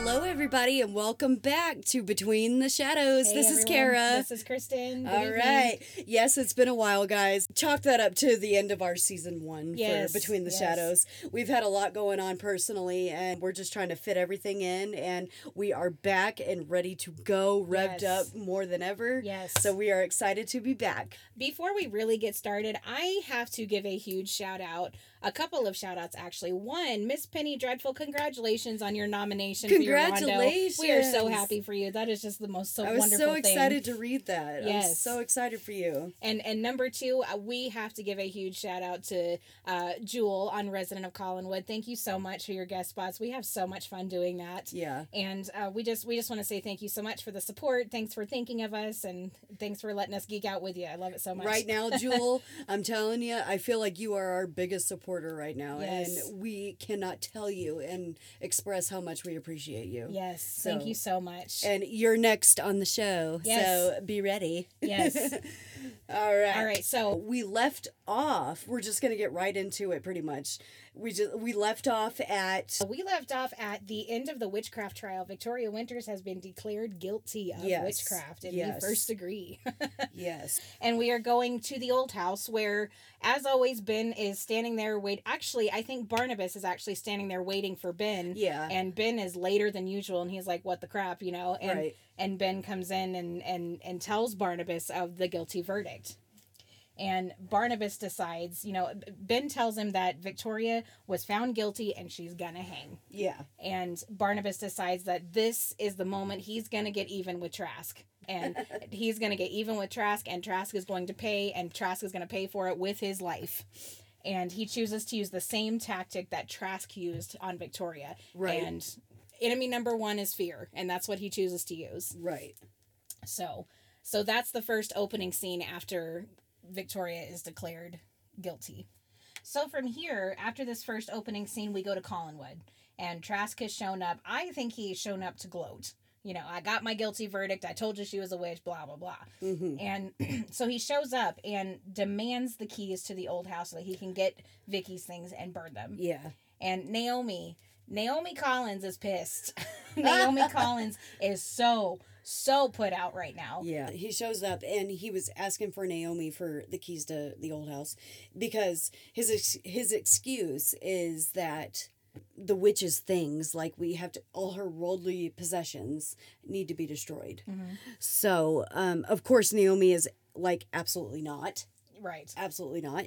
Hello everybody, and welcome back to Between the Shadows. Hey, this is. Kara. This is Kristen. Good All evening. right. Yes, it's been a while, guys. Chalk that up to the end of our season one Yes, for Between the yes. Shadows. We've had a lot going on personally, and we're just trying to fit everything in. And we are back and ready to go, revved Yes. up more than ever. Yes. So we are excited to be back. Before we really get started, I have to give a huge shout out. A couple of shout outs, actually. One, Miss Penny Dreadful, congratulations on your nomination for your Rondo. We are so happy for you. That is just the most so wonderful. I was so thing. excited to read that. Yes. so excited for you. And and number two, uh, we have to give a huge shout out to uh, Jewel on Resident of Collinwood. Thank you so much for your guest spots. We have so much fun doing that. Yeah. And uh, we just we just want to say thank you so much for the support. Thanks for thinking of us, and thanks for letting us geek out with you. I love it so much. Right now, Jewel, I'm telling you, I feel like you are our biggest supporter right now. Yes. And we cannot tell you and express how much we appreciate you. Yes, thank you so much. And you're next on the show. Yes. So be ready. Yes. All right. All right, so We left off. We're just going to get right into it pretty much. We just we left off at we left off at the end of the witchcraft trial. Victoria Winters has been declared guilty of Yes, witchcraft in yes. the first degree. yes. and we are going to the old house where, as always, Ben is standing there wait. Actually, I think Barnabas is actually standing there waiting for Ben. Yeah. And Ben is later than usual, and he's like, "What the crap," you know? And Right. And Ben comes in and and and tells Barnabas of the guilty verdict. And Barnabas decides, you know, Ben tells him that Victoria was found guilty and she's gonna hang. Yeah. And Barnabas decides that this is the moment he's gonna get even with Trask. And he's gonna get even with Trask, and Trask is going to pay, and Trask is gonna pay for it with his life. And he chooses to use the same tactic that Trask used on Victoria. Right. And enemy number one is fear, and that's what he chooses to use. Right. So, so that's the first opening scene after Victoria is declared guilty. So from here, after this first opening scene, we go to Collinwood, and Trask has shown up. I think he's shown up to gloat. You know, I got my guilty verdict. I told you she was a witch. Blah blah blah. hmm And so he shows up and demands the keys to the old house so that he can get Vicky's things and burn them. Yeah. And Naomi, Naomi Collins is pissed. Naomi Collins is so, so put out right now. Yeah, he shows up and he was asking for Naomi for the keys to the old house because his ex- his excuse is that the witch's things like we have to all her worldly possessions need to be destroyed. So, um of course Naomi is like absolutely not. Right. Absolutely not.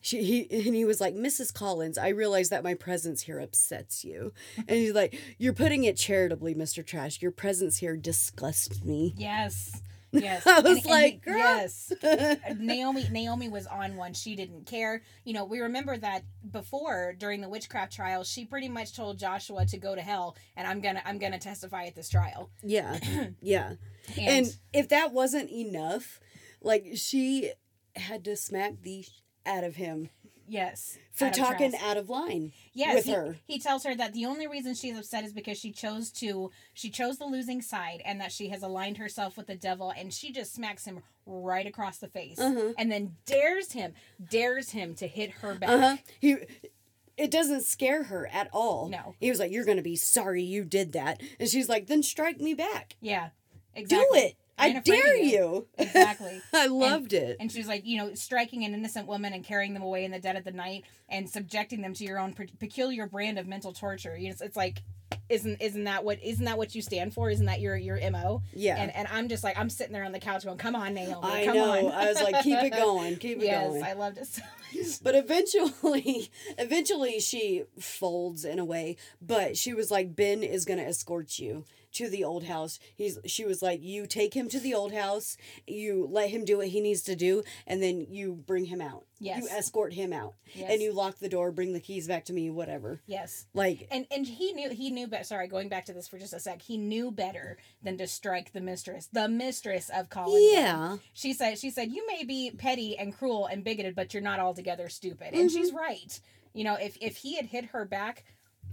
She he and he was like, Mrs. Collins, I realize that my presence here upsets you. And he's like, You're putting it charitably, Mr. Trask. Your presence here disgusts me. Yes. Yes. I was like, he- "Girl." yes. Naomi Naomi was on one. She didn't care. You know, we remember that before during the witchcraft trial, she pretty much told Joshua to go to hell and I'm going to I'm to testify at this trial. Yeah. Yeah. And, And if that wasn't enough, like she had to smack the out of him yes. for out talking Trask. out of line yes, with he, her. He tells her that the only reason she's upset is because she chose to she chose the losing side and that she has aligned herself with the devil and she just smacks him right across the face Uh-huh. and then dares him dares him to hit her back. Uh huh. He. It doesn't scare her at all. No. He was like, "You're gonna be sorry you did that," and she's like, "Then strike me back. Yeah. Exactly. Do it. I I ain't afraid of dare you." you." Exactly. I loved it. And she's like, you know, striking an innocent woman and carrying them away in the dead of the night and subjecting them to your own pe- peculiar brand of mental torture. You know, it's, it's like, isn't isn't that what isn't that what you stand for? Isn't that your your mo? Yeah. And and I'm just like I'm sitting there on the couch going, come on, Naomi, I come know. on. I was like, "Keep it going. Keep it yes, going." Yes, I loved it so much. But eventually, eventually she folds in a way. But she was like, Ben is gonna escort you to the old house. He's. She was like, you take him to the old house. You let him do what he needs to do, and then you bring him out. Yes. You escort him out, Yes. and you lock the door. Bring the keys back to me. Whatever. Yes. Like. And and he knew he knew better. Sorry, going back to this for just a sec. He knew better than to strike the mistress, the mistress of Colin. Yeah. She said she said you may be petty and cruel and bigoted, but you're not altogether stupid. And mm-hmm. she's right. You know, if if he had hit her back,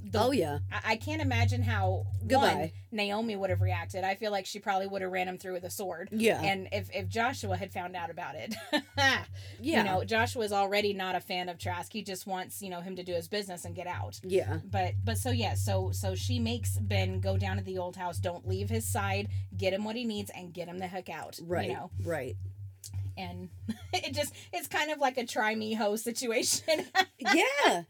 the, oh yeah. I, I can't imagine how one Naomi would have reacted. I feel like she probably would have ran him through with a sword. Yeah. And if, if Joshua had found out about it, yeah. you know, Joshua's already not a fan of Trask. He just wants, you know, him to do his business and get out. yeah. But but so yeah, so so she makes Ben go down to the old house, don't leave his side, get him what he needs, and get him the heck out. Right. You know, Right. and it just it's kind of like a try me ho situation. Yeah.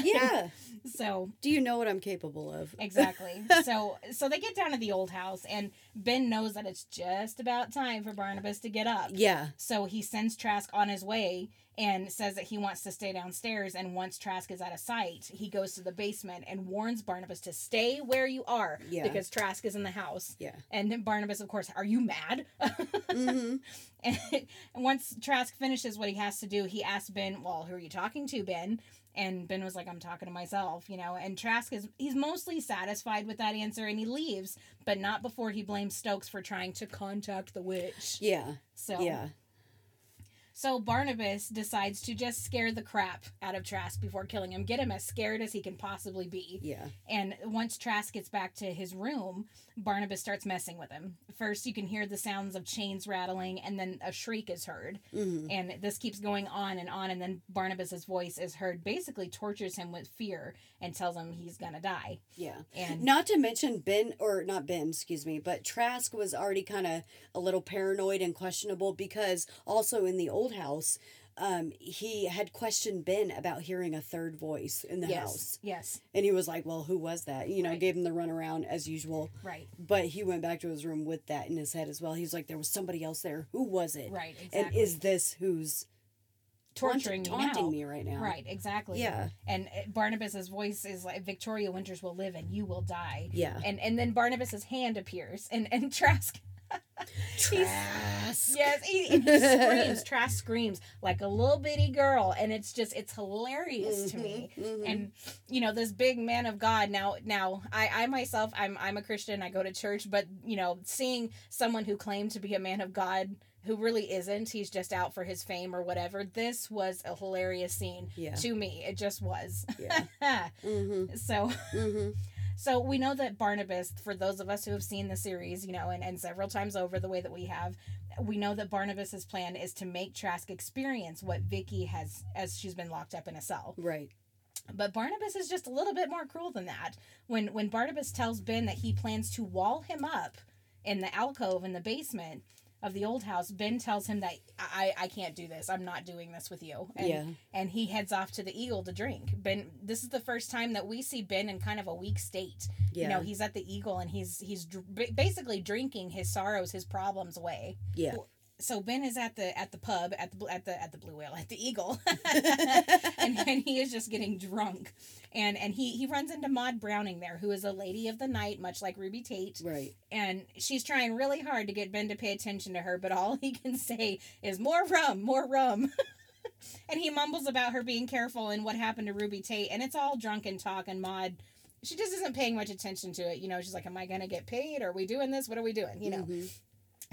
Yeah. so Do you know what I'm capable of? exactly. so so they get down to the old house, and Ben knows that it's just about time for Barnabas to get up. Yeah. So he sends Trask on his way and says that he wants to stay downstairs. And once Trask is out of sight, he goes to the basement and warns Barnabas to stay where you are Yeah. because Trask is in the house. Yeah. And then Barnabas, of course, are you mad? hmm and once Trask finishes what he has to do, he asks Ben, Well, who are you talking to, Ben? And Ben was like, I'm talking to myself, you know. And Trask is he's mostly satisfied with that answer and he leaves, but not before he blames Stokes for trying to contact the witch. Yeah. So Yeah. So Barnabas decides to just scare the crap out of Trask before killing him, get him as scared as he can possibly be. Yeah. And once Trask gets back to his room, Barnabas starts messing with him. First, you can hear the sounds of chains rattling, and then a shriek is heard. hmm And this keeps going on and on, and then Barnabas's voice is heard, basically tortures him with fear and tells him he's gonna die. Yeah. And Not to mention Ben, or not Ben, excuse me, but Trask was already kind of a little paranoid and questionable because also in the old house, um, he had questioned Ben about hearing a third voice in the yes, house. yes, And he was like, well, who was that? You know, Right. gave him the runaround as usual. right, But he went back to his room with that in his head as well. He was like, there was somebody else there. Who was it? right, Exactly. And is this who's torturing me taunting me right now? Right, exactly. Yeah. And uh, Barnabas's voice is like Victoria Winters will live and you will die. Yeah. And and then Barnabas's hand appears and and Trask Trask. Yes, he, he screams. Trask screams like a little bitty girl, and it's just it's hilarious to me. Mhm. And you know this big man of God. Now, now I, I myself, I'm I'm a Christian. I go to church, but you know, seeing someone who claimed to be a man of God who really isn't, he's just out for his fame or whatever. This was a hilarious scene Yeah. to me. It just was. Yeah. mm-hmm. so Mm-hmm. So we know that Barnabas, for those of us who have seen the series, you know, and, and several times over the way that we have, we know that Barnabas's plan is to make Trask experience what Vicky has as she's been locked up in a cell. Right. But Barnabas is just a little bit more cruel than that. When when Barnabas tells Ben that he plans to wall him up in the alcove in the basement of the old house, Ben tells him that I, I can't do this. I'm not doing this with you. And, Yeah. And he heads off to the Eagle to drink. Ben, this is the first time that we see Ben in kind of a weak state. Yeah. You know, he's at the Eagle and he's he's dr- basically drinking his sorrows, his problems away. yeah. So Ben is at the at the pub at the at the at the Blue Whale at the Eagle, and, and he is just getting drunk, and and he he runs into Maud Browning there, who is a lady of the night, much like Ruby Tate, Right. and she's trying really hard to get Ben to pay attention to her, but all he can say is more rum, more rum. and he mumbles about her being careful and what happened to Ruby Tate, and it's all drunken talk. And Maud, she just isn't paying much attention to it. You know, she's like, "Am I gonna get paid? Are we doing this? What are we doing?" You know. Mhm.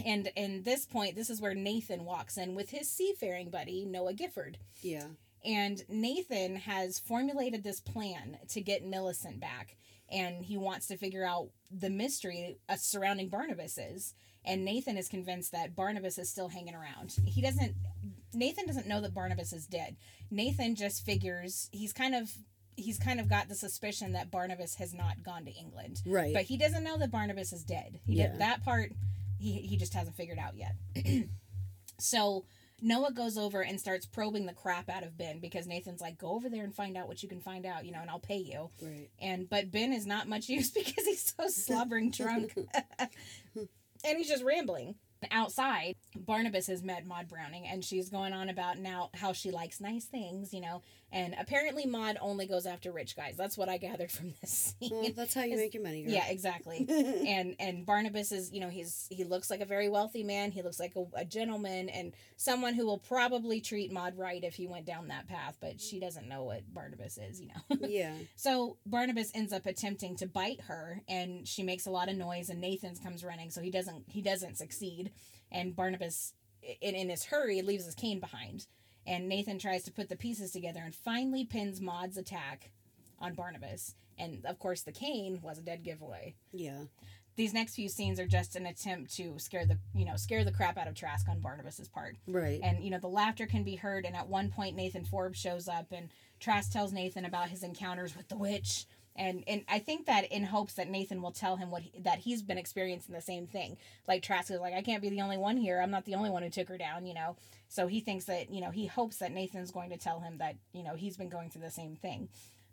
And in this point, this is where Nathan walks in with his seafaring buddy Noah Gifford. Yeah. And Nathan has formulated this plan to get Millicent back. And he wants to figure out the mystery uh, surrounding Barnabas is. And Nathan is convinced that Barnabas is still hanging around. He doesn't, Nathan doesn't know that Barnabas is dead. Nathan just figures he's kind of, he's kind of got the suspicion that Barnabas has not gone to England. Right. But he doesn't know that Barnabas is dead. He Yeah. did, that part he he just hasn't figured out yet. so Noah goes over and starts probing the crap out of Ben because Nathan's like, "Go over there and find out what you can find out, you know, and I'll pay you." right. And but Ben is not much use because he's so slobbering drunk, and he's just rambling. Outside, Barnabas has met Maud Browning, and she's going on about now how she likes nice things, you know. And apparently, Maud only goes after rich guys. That's what I gathered from this scene. Well, that's how you make your money. Girl. Yeah, exactly. and and Barnabas is, you know, he's he looks like a very wealthy man. He looks like a, a gentleman and someone who will probably treat Maud right if he went down that path. But she doesn't know what Barnabas is, you know. yeah. so Barnabas ends up attempting to bite her, and she makes a lot of noise. And Nathan's comes running, so he doesn't he doesn't succeed. And Barnabas, in in his hurry, leaves his cane behind. And Nathan tries to put the pieces together and finally pins Maud's attack on Barnabas. And of course, the cane was a dead giveaway. Yeah. These next few scenes are just an attempt to scare the you know scare the crap out of Trask on Barnabas's part. Right. And you know the laughter can be heard. And at one point, Nathan Forbes shows up, and Trask tells Nathan about his encounters with the witch. And and I think that in hopes that Nathan will tell him what he, that he's been experiencing the same thing. Like Trask is like, I can't be the only one here. I'm not the only one who took her down. You know. So he thinks that you know he hopes that Nathan's going to tell him that you know he's been going through the same thing.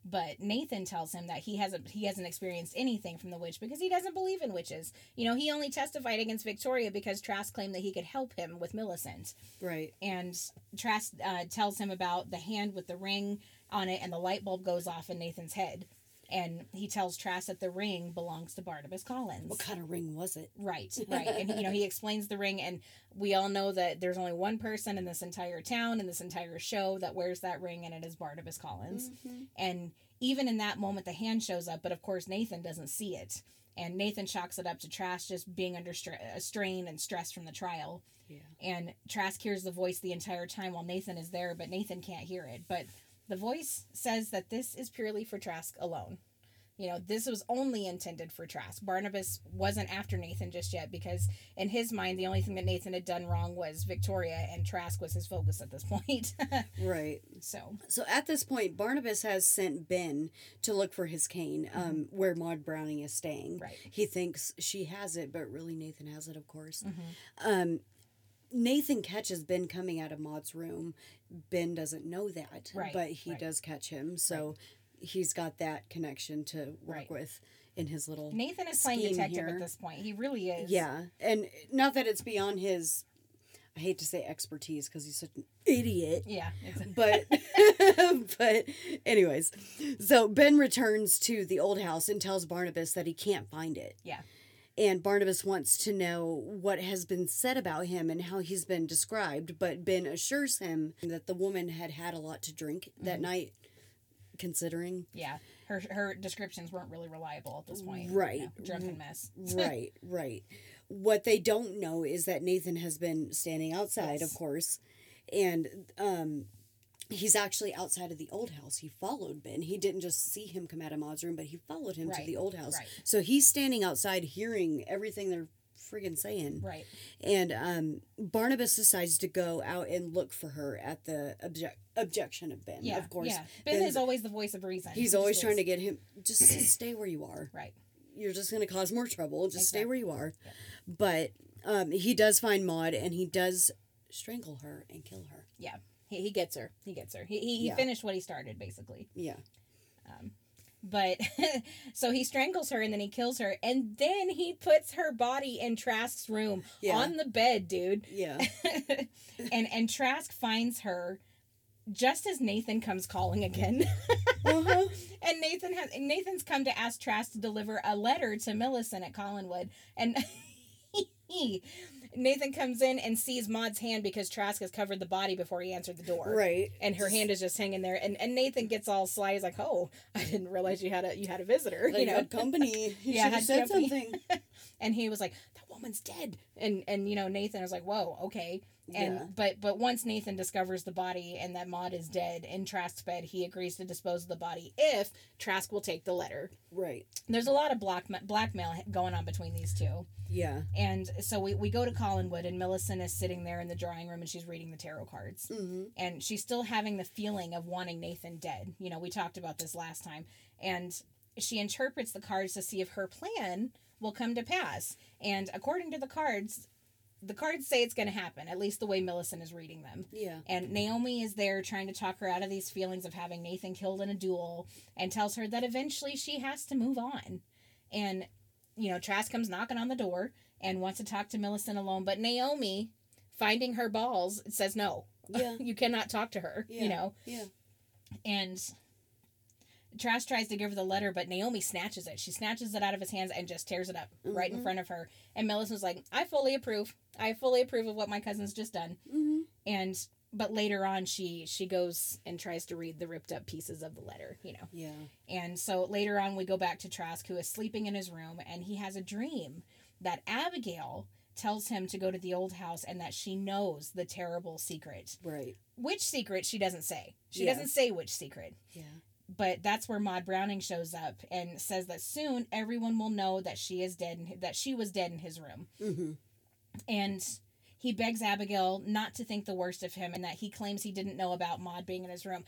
But Nathan tells him that he hasn't he hasn't experienced anything from the witch because he doesn't believe in witches. You know, he only testified against Victoria because Trask claimed that he could help him with Millicent. Right. And Trask uh, tells him about the hand with the ring on it, and the light bulb goes off in Nathan's head. And he tells Trask that the ring belongs to Barnabas Collins. What kind of ring was it? Right, right. and you know, he explains the ring and we all know that there's only one person in this entire town in this entire show that wears that ring and it is Barnabas Collins. Mm-hmm. And even in that moment the hand shows up, but of course Nathan doesn't see it. And Nathan chalks it up to Trask just being under stra- strain and stress from the trial. Yeah. And Trask hears the voice the entire time while Nathan is there, but Nathan can't hear it. But the voice says that this is purely for Trask alone. You know, this was only intended for Trask. Barnabas wasn't after Nathan just yet because, in his mind, the only thing that Nathan had done wrong was Victoria, and Trask was his focus at this point. Right. so, So at this point, Barnabas has sent Ben to look for his cane, um, where Maud Browning is staying. Mm-hmm. Right. He thinks she has it, but really Nathan has it, of course. Mm-hmm. Um, Nathan catches Ben coming out of Maud's room. Ben doesn't know that, Right, but he right. does catch him. So he's got that connection to work Right. with in his little. Nathan is playing detective here. at this point. He really is. Yeah, and not that it's beyond his. I hate to say expertise because he's such an idiot. Yeah. but but anyways so ben returns to the old house and tells barnabas that he can't find it Yeah. And barnabas wants to know what has been said about him and how he's been described but ben assures him that the woman had had a lot to drink Mm-hmm. that night considering Yeah. Her, her descriptions weren't really reliable at this point. Right. You know, drunken mess. right right what they don't know is that nathan has been standing outside Yes. of course and um he's actually outside of the old house he followed ben he didn't just see him come out of maud's room but he followed him to the old house right. so he's standing outside hearing everything they're friggin' saying Right. and um barnabas decides to go out and look for her at the object objection of ben Yeah. of course Yeah. Ben Ben's- is always the voice of reason. he's He always trying is. to get him just stay where you are Right. you're just going to cause more trouble. Just stay where you are. Yeah. But um, he does find Maud and he does strangle her and kill her. Yeah. He, he gets her. He gets her. He, he, he Yeah. finished what he started, basically. Yeah. But so he strangles her and then he kills her and then he puts her body in Trask's room Yeah. on the bed, dude. Yeah. and and Trask finds her just as Nathan comes calling again. uh-huh. and Nathan has Nathan's come to ask Trask to deliver a letter to Millicent at Collinwood and Nathan comes in and sees Maud's hand because Trask has covered the body before he answered the door. Right. And her hand is just hanging there, and, and Nathan gets all sly. He's like, "Oh, I didn't realize you had a you had a visitor." Like, you know, company. You Yeah, should have said company. something. and he was like, "That woman's dead." And and you know Nathan is like, "Whoa, okay." And Yeah. but but once Nathan discovers the body and that Maud is dead in Trask's bed, he agrees to dispose of the body if Trask will take the letter. Right. There's a lot of black blackmail going on between these two. Yeah. And so we, we go to Collinwood, and Millicent is sitting there in the drawing room and she's reading the tarot cards. Mm-hmm. And she's still having the feeling of wanting Nathan dead. You know, we talked about this last time. And she interprets the cards to see if her plan will come to pass. And according to the cards, the cards say it's going to happen, at least the way Millicent is reading them. Yeah. And Naomi is there trying to talk her out of these feelings of having Nathan killed in a duel and tells her that eventually she has to move on. And, you know, Trask comes knocking on the door and wants to talk to Millicent alone. But Naomi, finding her balls, says no. Yeah. you cannot talk to her, Yeah. you know. Yeah. And Trask tries to give her the letter, but Naomi snatches it. She snatches it out of his hands and just tears it up right in Mhm. front of her. And Millicent's like, I fully approve. I fully approve of what my cousin's just done Mm-hmm. and but later on she she goes and tries to read the ripped up pieces of the letter you know Yeah. and so later on we go back to trask who is sleeping in his room and he has a dream that abigail tells him to go to the old house and that she knows the terrible secret Right. which secret she doesn't say she Yeah. doesn't say which secret Yeah. But that's where Maud Browning shows up and says that soon everyone will know that she is dead and that she was dead in his room. Mm-hmm. And he begs Abigail not to think the worst of him and that he claims he didn't know about Maud being in his room.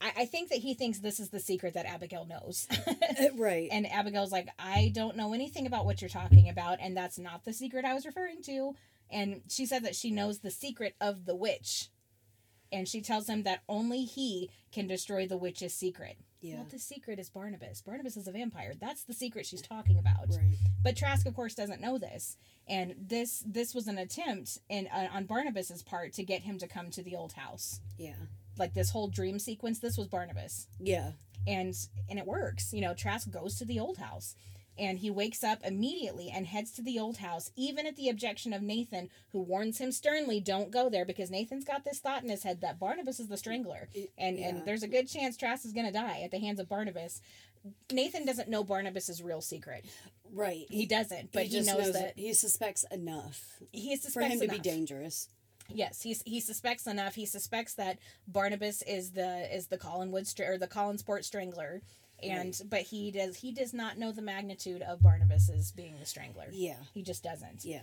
I, I think that he thinks this is the secret that Abigail knows. right. and Abigail's like, I don't know anything about what you're talking about, and that's not the secret I was referring to. And she said that she knows the secret of the witch. And she tells him that only he can destroy the witch's secret. yeah. Well, the secret is Barnabas. Barnabas is a vampire. That's the secret she's talking about. Right. But Trask, of course, doesn't know this, and this this was an attempt in uh, on Barnabas's part to get him to come to the old house. Yeah. Like this whole dream sequence, this was Barnabas, Yeah. and and it works. You know, Trask goes to the old house, and he wakes up immediately and heads to the old house, even at the objection of Nathan, who warns him sternly, "Don't go there," because Nathan's got this thought in his head that Barnabas is the strangler, and Yeah. and there's a good chance Trask is gonna die at the hands of Barnabas. Nathan doesn't know Barnabas's real secret. Right. He doesn't, but he, just knows, that he suspects enough he suspects for him to be dangerous. Yes, he he suspects enough. He suspects that Barnabas is the is the Collinwood str- or the Collinsport strangler, and but he does he does not know the magnitude of Barnabas's being the strangler. Yeah. He just doesn't. Yeah.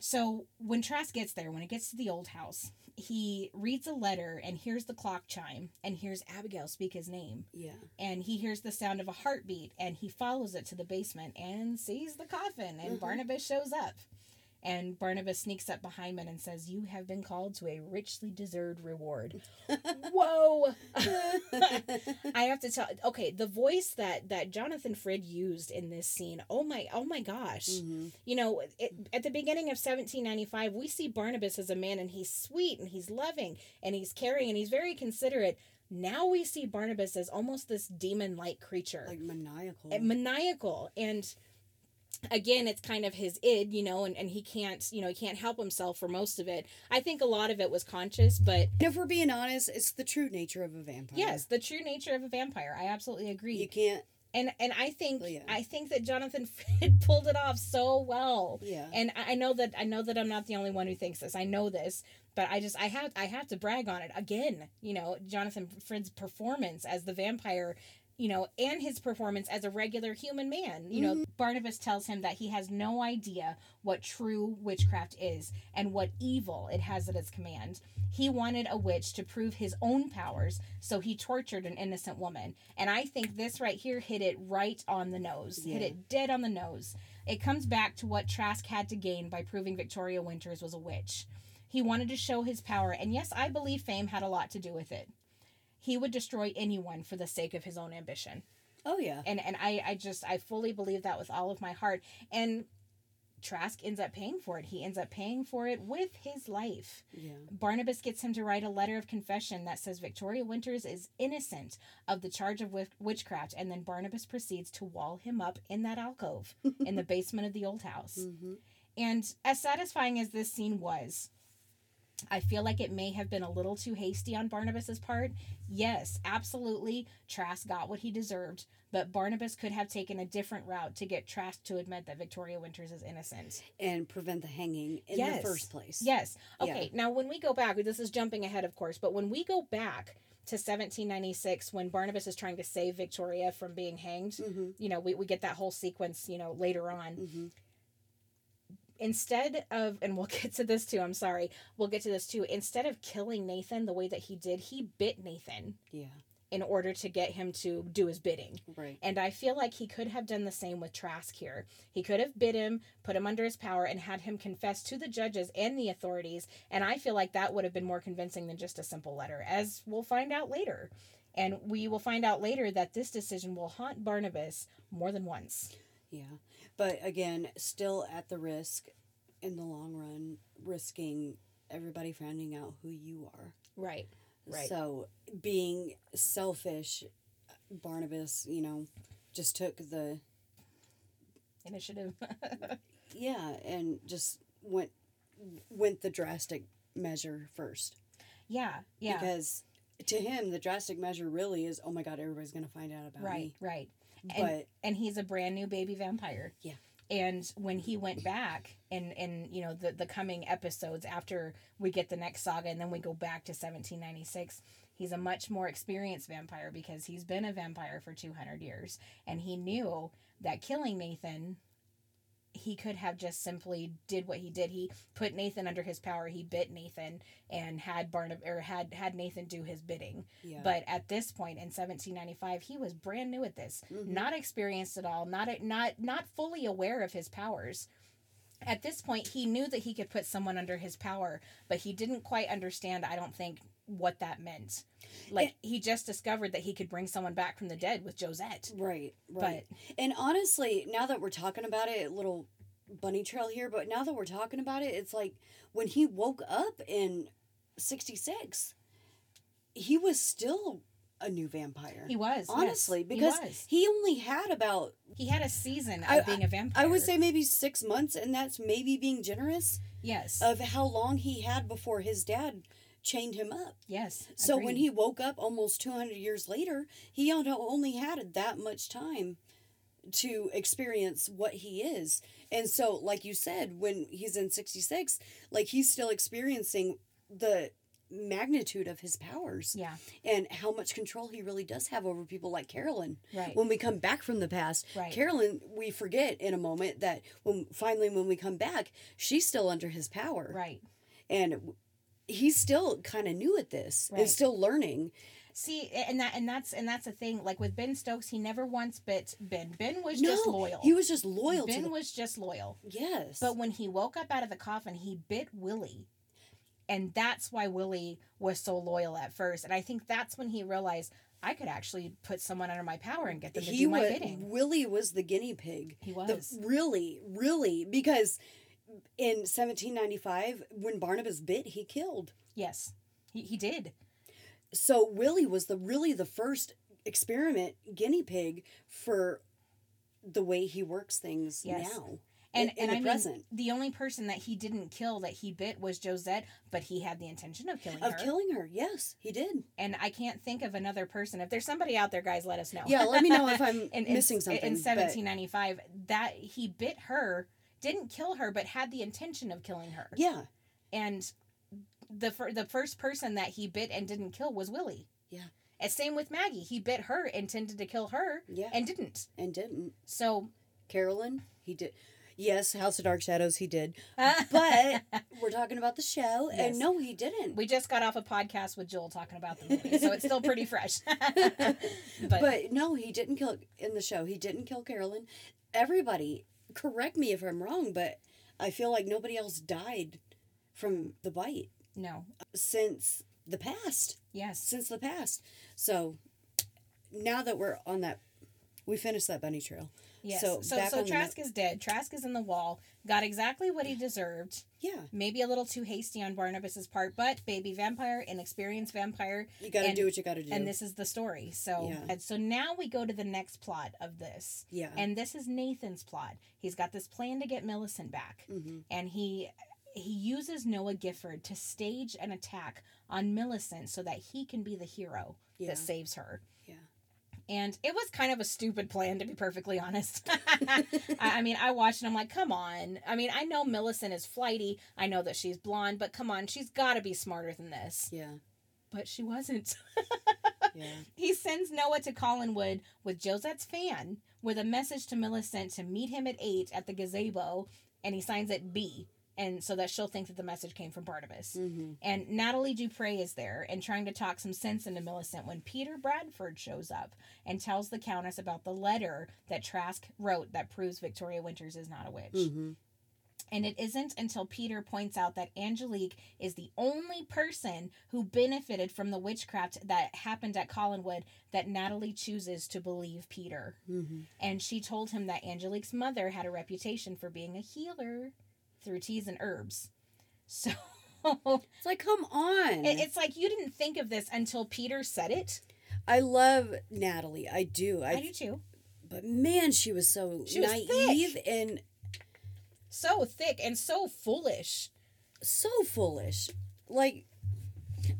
So when Trask gets there, when it gets to the old house, he reads a letter and hears the clock chime and hears Abigail speak his name. Yeah. And he hears the sound of a heartbeat and he follows it to the basement and sees the coffin and Mhm. Barnabas shows up. And Barnabas sneaks up behind him and says, You have been called to a richly deserved reward. Whoa! I have to tell okay, the voice that that Jonathan Frid used in this scene, oh my oh my gosh. Mhm. You know, it, at the beginning of 1795, we see Barnabas as a man and he's sweet and he's loving and he's caring and he's very considerate. Now we see Barnabas as almost this demon like creature, Like maniacal. and maniacal. And again, it's kind of his id, you know, and, and he can't, you know, he can't help himself for most of it. I think a lot of it was conscious, but if we're being honest, it's the true nature of a vampire. yes, the true nature of a vampire. I absolutely agree. You can't. and and I think yeah. I think that Jonathan Frid pulled it off so well. Yeah. And I I know that I know that I'm not the only one who thinks this. I know this, but I just I have I have to brag on it again. You know, Jonathan Frid's performance as the vampire, you know, and his performance as a regular human man. You know, mm-hmm. Barnabas tells him that he has no idea what true witchcraft is and what evil it has at its command. He wanted a witch to prove his own powers, so he tortured an innocent woman. And I think this right here hit it right on the nose. Hit it dead on the nose. It comes back to what Trask had to gain by proving Victoria Winters was a witch. He wanted to show his power, and yes, I believe fame had a lot to do with it. He would destroy anyone for the sake of his own ambition. Oh yeah. And and I, I just I fully believe that with all of my heart. And Trask ends up paying for it. He ends up paying for it with his life. Yeah. Barnabas gets him to write a letter of confession that says Victoria Winters is innocent of the charge of witchcraft, and then Barnabas proceeds to wall him up in that alcove in the basement of the old house. Mm-hmm. And as satisfying as this scene was, I feel like it may have been a little too hasty on Barnabas's part. Yes, absolutely, Trask got what he deserved, but Barnabas could have taken a different route to get Trask to admit that Victoria Winters is innocent. And prevent the hanging in Yes. the first place. Yes. Yeah. Okay, now when we go back, this is jumping ahead, of course, but when we go back to 1796, when Barnabas is trying to save Victoria from being hanged, Mm-hmm. you know, we, we get that whole sequence, you know, later on. Mm-hmm. Instead of, and we'll get to this too, I'm sorry, we'll get to this too. Instead of killing Nathan the way that he did, he bit Nathan Yeah. in order to get him to do his bidding. Right. And I feel like he could have done the same with Trask here. He could have bit him, put him under his power, and had him confess to the judges and the authorities. And I feel like that would have been more convincing than just a simple letter, as we'll find out later. And we will find out later that this decision will haunt Barnabas more than once. Yeah. But again, still at the risk in the long run, risking everybody finding out who you are. Right. Right. So being selfish, Barnabas, you know, just took the Initiative. yeah and just went went the drastic measure first yeah. Yeah. because to him the drastic measure really is oh my god everybody's gonna find out about right. me Right. But and, and he's a brand new baby vampire. Yeah. And when he went back in in you know the the coming episodes after we get the next saga and then we go back to 1796, He's a much more experienced vampire because he's been a vampire for 200 years. And he knew that killing Nathan, he could have just simply did what he did. He put Nathan under his power. He bit Nathan and had Barnab or had had Nathan do his bidding. Yeah. But at this point in 1795, he was brand new at this, Mhm. not experienced at all, not not not fully aware of his powers. At this point, he knew that he could put someone under his power, but he didn't quite understand. I don't think what that meant. Like he just discovered that he could bring someone back from the dead with Josette. Right, right. and honestly, now that we're talking about it, a little bunny trail here, but now that we're talking about it, it's like when he woke up in 66, he was still a new vampire. He was honestly, yes, because he, was. he only had about, he had a season of I- being a vampire. I would say maybe six months, and that's maybe being generous yes, of how long he had before his dad chained him up. yes. So when he woke up almost 200 years later, he only had that much time to experience what he is. And so, like you said, when he's in 66, like he's still experiencing the magnitude of his powers yeah, and how much control he really does have over people like Carolyn. right, When we come back from the past, Right. Carolyn, we forget in a moment that when finally when we come back, she's still under his power right. and he's still kind of new at this Right. and still learning. See, and that and that's and that's the thing. Like with Ben Stokes, he never once bit Ben. Ben was no, just loyal. he was just loyal ben the was just loyal. yes, But when he woke up out of the coffin, he bit Willie. And that's why Willie was so loyal at first. And I think that's when he realized I could actually put someone under my power and get them to he do my was bidding. Willie was the guinea pig. He The, was. really, really, because in 1795, when Barnabas bit, he killed. yes. He, he did. So Willie was the really the first experiment guinea pig for the way he works things Yes. now. And in, in and the I mean present the only person that he didn't kill that he bit was Josette, but he had the intention of killing of her. killing her. Yes, he did. and I can't think of another person. If there's somebody out there, guys, let us know. Yeah, let me know if I'm in, in- missing something. In but- 1795, that he bit her, didn't kill her, but had the intention of killing her. yeah, And the fir- the first person that he bit and didn't kill was Willie. Yeah. And same with Maggie. He bit her, intended to kill her, yeah, and didn't. and didn't. So, Carolyn, he did. Yes, House of Dark Shadows, he did. But we're talking about the show, Yes. and no, he didn't. we just got off a podcast with Joel talking about the movie, so it's still pretty fresh. but, but, no, he didn't kill in the show. He didn't kill Carolyn. Everybody, correct me if I'm wrong, but I feel like nobody else died from the bite no, since the past. yes, Since the past. So now that we're on that, we finished that bunny trail. yes. So, So, back so, on the Trask is dead. Trask is in the wall. Got exactly what he deserved. Yeah, Maybe a little too hasty on Barnabas's part, but baby vampire, inexperienced vampire, you got to And- do what you got to do. and this is the story. So, Yeah. and so now we go to the next plot of this. yeah. And this is Nathan's plot. He's got this plan to get Millicent back. hmm And he he uses Noah Gifford to stage an attack on Millicent so that he can be the hero Yeah. that saves her. And it was kind of a stupid plan, to be perfectly honest. I, I mean, I watched and I'm like, come on. I mean, I know Millicent is flighty. I know that she's blonde, but come on, she's got to be smarter than this. Yeah. But she wasn't. Yeah. He sends Noah to Collinwood with Josette's fan with a message to Millicent to meet him at 8 at the gazebo, and he signs it B, and so that she'll think that the message came from Barnabas. hmm And Natalie Dupre is there and trying to talk some sense into Millicent when Peter Bradford shows up and tells the Countess about the letter that Trask wrote that proves Victoria Winters is not a witch. hmm And it isn't until Peter points out that Angelique is the only person who benefited from the witchcraft that happened at Collinwood that Natalie chooses to believe Peter. hmm And she told him that Angelique's mother had a reputation for being a healer through teas and herbs. So It's like, come on. it- it's like you didn't think of this until Peter said it. I love Natalie. I do. I, I, do too. But man, she was so She was naive and So thick and so foolish. so foolish. Like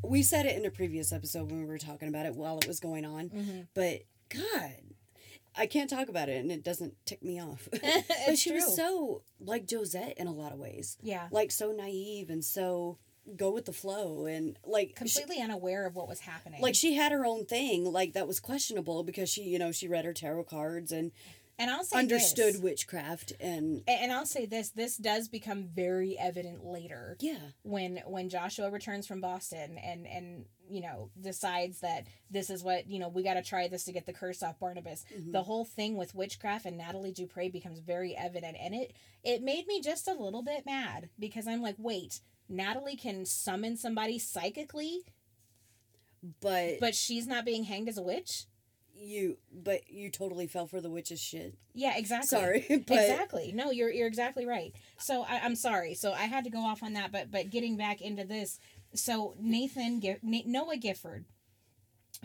we said it in a previous episode when we were talking about it while it was going on. Mm-hmm. But God, I can't talk about it and it doesn't tick me off. but she true. was so like Josette in a lot of ways. yeah. Like so naive and so go with the flow and like she- completely unaware of what was happening. like she had her own thing like that was questionable because she you know she read her tarot cards and and I'll say understood this, witchcraft and and I'll say this: this does become very evident later. yeah when when Joshua returns from Boston and and you know decides that this is what you know we got to try this to get the curse off Barnabas. Mm-hmm. The whole thing with witchcraft and Natalie Dupre becomes very evident, and it it made me just a little bit mad because I'm like, wait, Natalie can summon somebody psychically, but, but she's not being hanged as a witch. you but you totally fell for the witch's shit Yeah, exactly. sorry but exactly. No, you're you're exactly right. So I, I'm sorry. So I had to go off on that, but but getting back into this, so Nathan Noah Gifford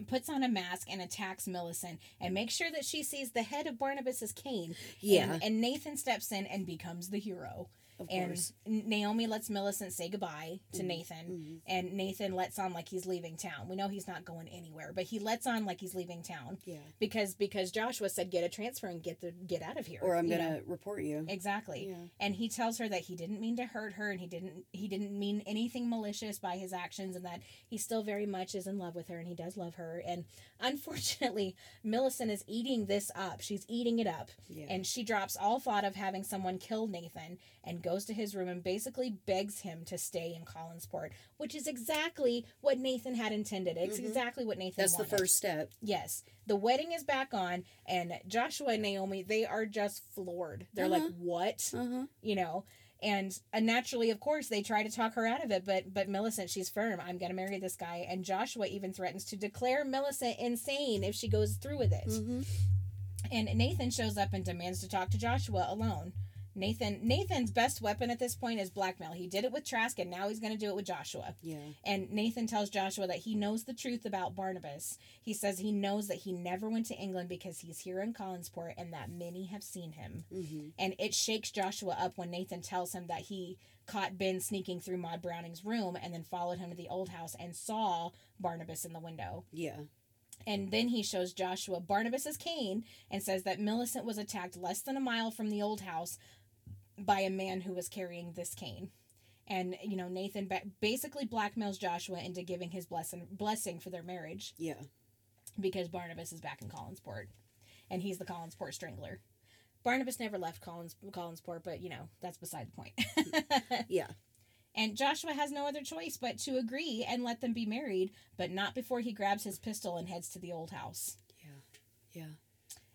puts on a mask and attacks Millicent and makes sure that she sees the head of Barnabas's cane. Yeah. And, and Nathan steps in and becomes the hero. Of And course Naomi lets Millicent say goodbye to Mm-hmm. Nathan, and Nathan lets on like he's leaving town. We know he's not going anywhere, but he lets on like he's leaving town yeah because because Joshua said get a transfer and get the get out of here. or i'm gonna know? report you Exactly. Yeah. And he tells her that he didn't mean to hurt her and he didn't he didn't mean anything malicious by his actions and that he still very much is in love with her and he does love her. And unfortunately, Millicent is eating this up. She's eating it up. Yeah. And she drops all thought of having someone kill Nathan and goes to his room and basically begs him to stay in Collinsport, which is exactly what Nathan had intended. It's exactly what Nathan Mm-hmm. that's the first step Yes. The wedding is back on and Joshua and Naomi, they are just floored. They're like, Uh-huh. "What?" uh-huh You know. And uh, naturally, of course, they try to talk her out of it, but but Millicent, she's firm. I'm gonna marry this guy, and Joshua even threatens to declare Millicent insane if she goes through with it. mm-hmm. And Nathan shows up and demands to talk to Joshua alone. Nathan Nathan's best weapon at this point is blackmail. He did it with Trask, and now he's gonna do it with Joshua. yeah And Nathan tells Joshua that he knows the truth about Barnabas. He says he knows that he never went to England because he's here in Collinsport and that many have seen him. mm-hmm. And it shakes Joshua up when Nathan tells him that he caught Ben sneaking through Maud Browning's room and then followed him to the old house and saw Barnabas in the window. yeah And then he shows Joshua Barnabas's cane and says that Millicent was attacked less than a mile from the old house by a man who was carrying this cane. And you know Nathan ba- basically blackmails Joshua into giving his blessing blessing for their marriage yeah because Barnabas is back in Collinsport, and he's the Collinsport strangler. Barnabas never left Collins Collinsport, but you know that's beside the point. yeah And Joshua has no other choice but to agree and let them be married, but not before he grabs his pistol and heads to the old house. yeah yeah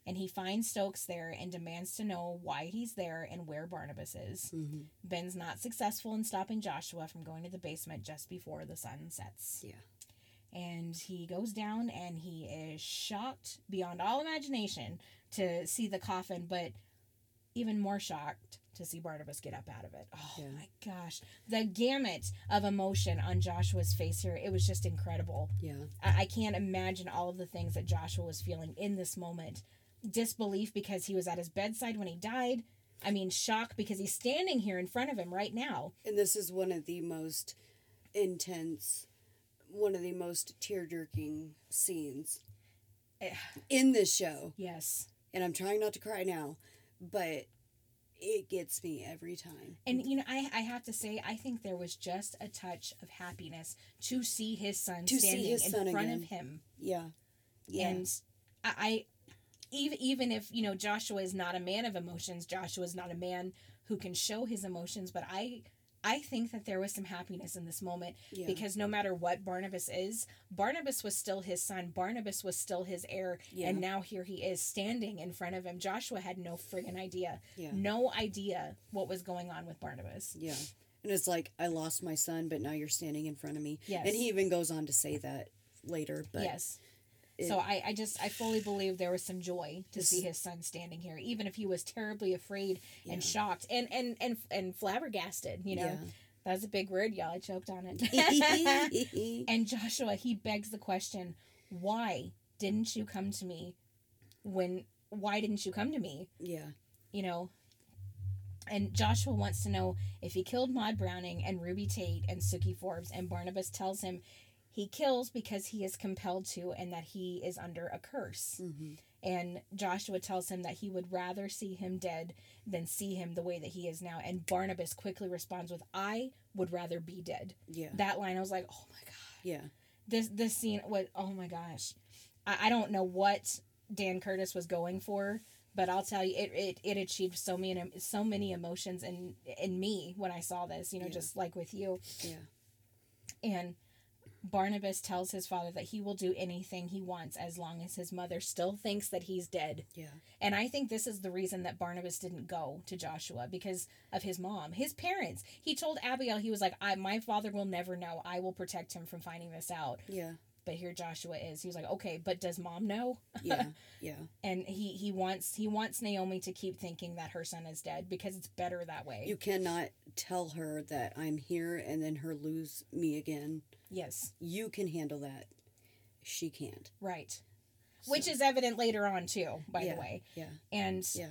And he finds Stokes there and demands to know why he's there and where Barnabas is. mm-hmm. Ben's not successful in stopping Joshua from going to the basement just before the sun sets. yeah And he goes down and he is shocked beyond all imagination to see the coffin, but even more shocked to see Barnabas get up out of it. Oh Yeah. my gosh. The gamut of emotion on Joshua's face here, it was just incredible. yeah I, I can't imagine all of the things that Joshua was feeling in this moment. Disbelief because he was at his bedside when he died. I mean, shock because he's standing here in front of him right now. and this is one of the most intense one of the most tear-jerking scenes Eh. in this show Yes. and i'm trying not to cry now but it gets me every time And you know, I I have to say, I think there was just a touch of happiness to see his son To see standing his in son front again. of him. yeah yeah And I, I even even if you know Joshua is not a man of emotions, Joshua is not a man who can show his emotions. But I I think that there was some happiness in this moment Yeah. because no matter what Barnabas is, Barnabas was still his son. Barnabas was still his heir, Yeah. and now here he is standing in front of him. Joshua had no friggin' idea, Yeah. no idea what was going on with Barnabas. Yeah. And it's like, I lost my son, but now you're standing in front of me. Yes. And he even goes on to say that later. But yes. It- so I, I just I fully believe there was some joy to see his son standing here, even if he was terribly afraid Yeah. and shocked and and and and flabbergasted. You know, Yeah. that was a big word, y'all. I choked on it. and Joshua, he begs the question, "Why didn't you come to me? When why didn't you come to me? yeah. You know." And Joshua wants to know if he killed Maud Browning and Ruby Tate and Suki Forbes, and Barnabas tells him he kills because he is compelled to and that he is under a curse. Mm-hmm. And Joshua tells him that he would rather see him dead than see him the way that he is now. And Barnabas quickly responds with, I would rather be dead. Yeah. That line, I was like, oh my God. Yeah. This, this scene was, oh my gosh. I, I don't know what Dan Curtis was going for, but I'll tell you, it, it, it achieved so many, so many emotions in, in me when I saw this, you know, Yeah. just like with you. Yeah. And Barnabas tells his father that he will do anything he wants as long as his mother still thinks that he's dead. Yeah. And I think this is the reason that Barnabas didn't go to Joshua because of his mom, his parents. He told Abigail he was like, "I my father will never know. I will protect him from finding this out." Yeah. But here Joshua is. He was like, "Okay, but does mom know?" Yeah. Yeah. and he he wants he wants Naomi to keep thinking that her son is dead because it's better that way. You cannot tell her that I'm here and then her lose me again. yes, You can handle that. She can't. right. Which is evident later on too, by yeah, the way. Yeah. And Yeah.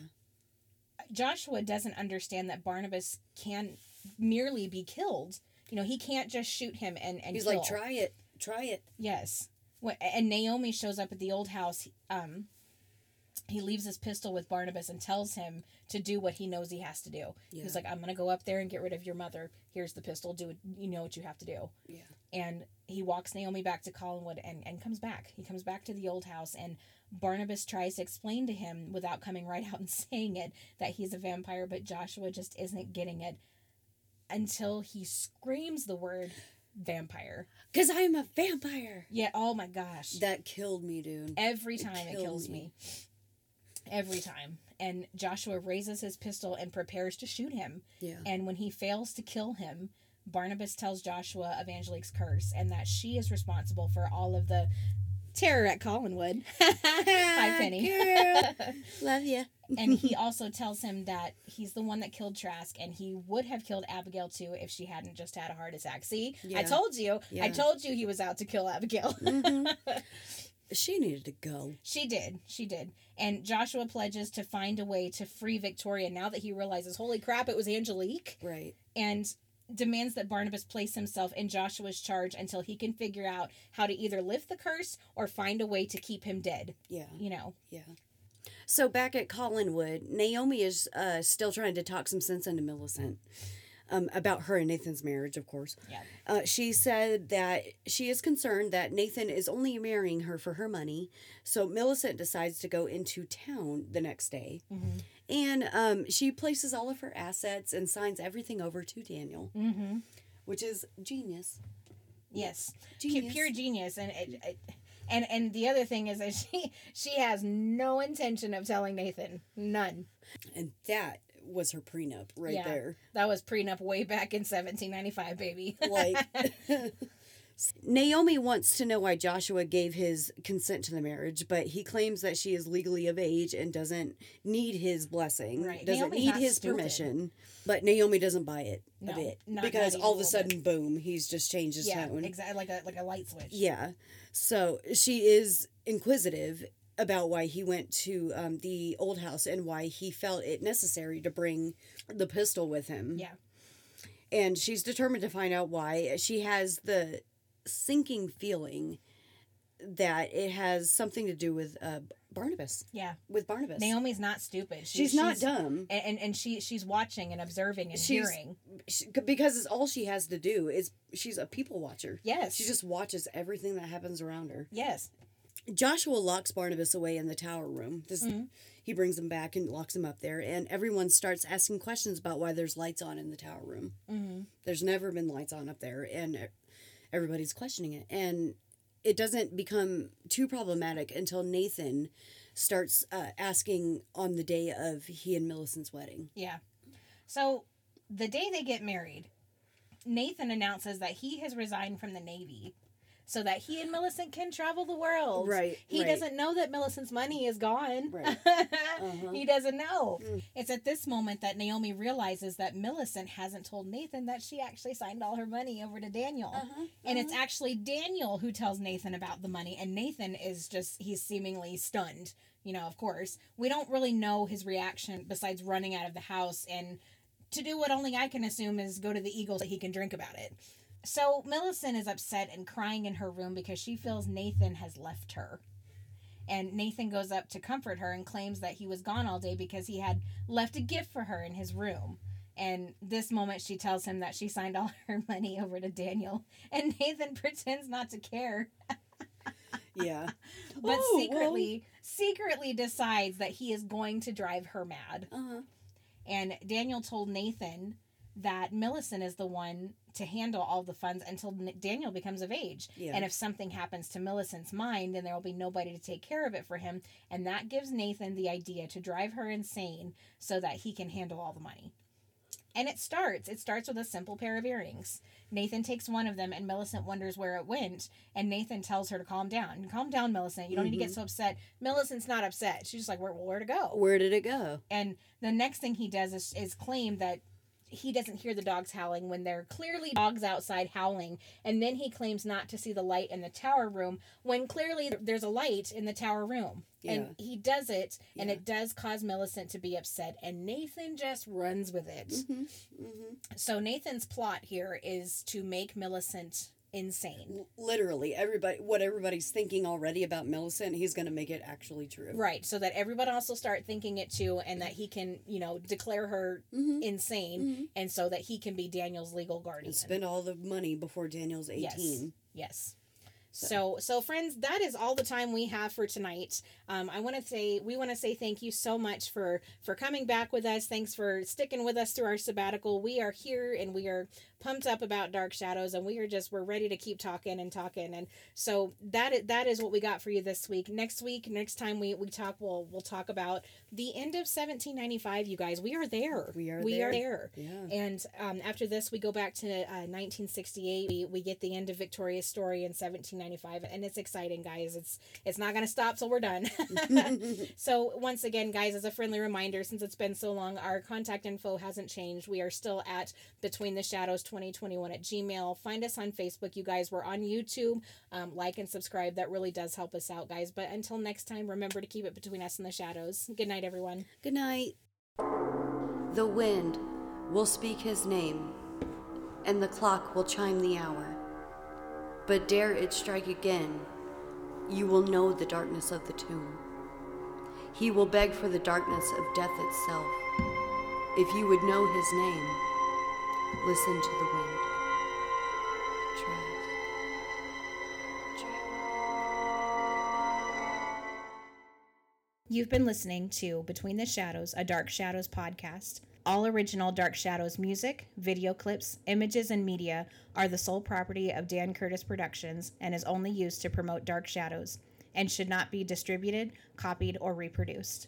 Joshua doesn't understand that Barnabas can merely be killed. You know, he can't just shoot him and and He's kill. like, try it. Try it. Yes. And Naomi shows up at the old house. Um, he leaves his pistol with Barnabas and tells him to do what he knows he has to do. Yeah. He's like, I'm going to go up there and get rid of your mother. Here's the pistol. Do it. You know what you have to do. Yeah. And he walks Naomi back to Collinwood and, and comes back. He comes back to the old house and Barnabas tries to explain to him without coming right out and saying it that he's a vampire, but Joshua just isn't getting it until he screams the word vampire. Because I'm a vampire. Yeah, oh my gosh. That killed me, dude. Every time it, killed kills me. me. Every time. And Joshua raises his pistol and prepares to shoot him. Yeah. And when he fails to kill him, Barnabas tells Joshua of Angelique's curse and that she is responsible for all of the terror at Collinwood. Hi, Penny. Girl. Love you. And he also tells him that he's the one that killed Trask and he would have killed Abigail too if she hadn't just had a heart attack. See, I told you. I told you he was out to kill Abigail. Mhm. She needed to go. She did. She did. And Joshua pledges to find a way to free Victoria now that he realizes, holy crap, it was Angelique. Right. And demands that Barnabas place himself in Joshua's charge until he can figure out how to either lift the curse or find a way to keep him dead. Yeah. You know. Yeah. So back at Collinwood, Naomi is uh, still trying to talk some sense into Millicent um, about her and Nathan's marriage, of course. Yeah. Uh, she said that she is concerned that Nathan is only marrying her for her money. So Millicent decides to go into town the next day. Mm-hmm. And um, she places all of her assets and signs everything over to Daniel, Mm-hmm. which is genius. Yes. Genius. Pure genius. And it, it, and and the other thing is that she she has no intention of telling Nathan. None. And that was her prenup right Yeah. there. That was prenup way back in 1795, baby. like Naomi wants to know why Joshua gave his consent to the marriage, but he claims that she is legally of age and doesn't need his blessing, Right. doesn't Naomi's need his stupid. permission. But Naomi doesn't buy it No, a bit not- because all of a little bit. sudden, boom, he's just changed his yeah, tone. exactly like a like a light switch. Yeah, so she is inquisitive about why he went to um, the old house and why he felt it necessary to bring the pistol with him Yeah. and she's determined to find out why. She has the sinking feeling that it has something to do with uh, Barnabas. Yeah. With Barnabas, Naomi's not stupid. She- she's, not dumb And, and and she she's watching and observing and She's- hearing. she, because it's all she has to do. Is she's a people watcher. Yes. She just watches everything that happens around her. yes. Joshua locks Barnabas away in the tower room. This, Mhm. He brings him back and locks him up there, and everyone starts asking questions about why there's lights on in the tower room. Mm-hmm. There's never been lights on up there, and everybody's questioning it. And it doesn't become too problematic until Nathan starts uh, asking on the day of he and Millicent's wedding. Yeah. So the day they get married, Nathan announces that he has resigned from the Navy so that he and Millicent can travel the world. Right, He right. doesn't know that Millicent's money is gone. Right. Uh-huh. he doesn't know. Mm. It's at this moment that Naomi realizes that Millicent hasn't told Nathan that she actually signed all her money over to Daniel. Uh-huh, And it's actually Daniel who tells Nathan about the money, and Nathan is just, he's seemingly stunned. You know, of course. We don't really know his reaction besides running out of the house and to do what only I can assume is go to the Eagles that he can drink about it. So Millicent is upset and crying in her room because she feels Nathan has left her. And Nathan goes up to comfort her and claims that he was gone all day because he had left a gift for her in his room. And this moment, she tells him that she signed all her money over to Daniel, and Nathan pretends not to care. Yeah. but Oh, secretly, secretly decides that he is going to drive her mad. uh-huh. And Daniel told Nathan that Millicent is the one to handle all the funds until Daniel becomes of age. Yeah. And if something happens to Millicent's mind, then there will be nobody to take care of it for him. And that gives Nathan the idea to drive her insane so that he can handle all the money. And it starts. It starts with a simple pair of earrings. Nathan takes one of them, and Millicent wonders where it went. And Nathan tells her to calm down. Calm down, Millicent. You don't need to get mm-hmm. so upset. Millicent's not upset. She's just like, where, where to go? Where did it go? And the next thing he does is, is claim that he doesn't hear the dogs howling when there are clearly dogs outside howling. And then he claims not to see the light in the tower room when clearly there's a light in the tower room. And he does it, and Yeah. it does cause Millicent to be upset. And Nathan just runs with it. Mm-hmm. Mm-hmm. So Nathan's plot here is to make Millicent insane. Literally, everybody, what everybody's thinking already about Millicent, he's going to make it actually true. Right, so that everybody else will start thinking it too, and that he can, you know, declare her Mm-hmm. insane, Mhm. and so that he can be Daniel's legal guardian. And spend all the money before Daniel's 18. Yes. Yes. So, so friends, that is all the time we have for tonight. Um, I want to say we want to say thank you so much for for coming back with us. Thanks for sticking with us through our sabbatical. We are here and we are pumped up about Dark Shadows, and we are just we're ready to keep talking and talking. And so that is, that is what we got for you this week. Next week, next time we we talk, we'll we'll talk about the end of 1795. You guys, we are there. We are we there. are there. Yeah. And um, after this, we go back to uh, 1968. We, we get the end of Victoria's story in 1795, and it's exciting, guys. It's it's not gonna stop till we're done. so once again, guys, as a friendly reminder, since it's been so long, our contact info hasn't changed. We are still at Between the Shadows 2021 at Gmail. Find us on Facebook, you guys. We're on YouTube. Um, like and subscribe. That really does help us out, guys. But until next time, remember to keep it between us and the shadows. Good night, everyone. Good night. The wind will speak his name, and the clock will chime the hour. But dare it strike again, you will know the darkness of the tomb. He will beg for the darkness of death itself. If you would know his name, listen to the wind. You've been listening to Between the Shadows, a Dark Shadows podcast. All original Dark Shadows music, video clips, images, and media are the sole property of Dan Curtis Productions and is only used to promote Dark Shadows and should not be distributed, copied, or reproduced.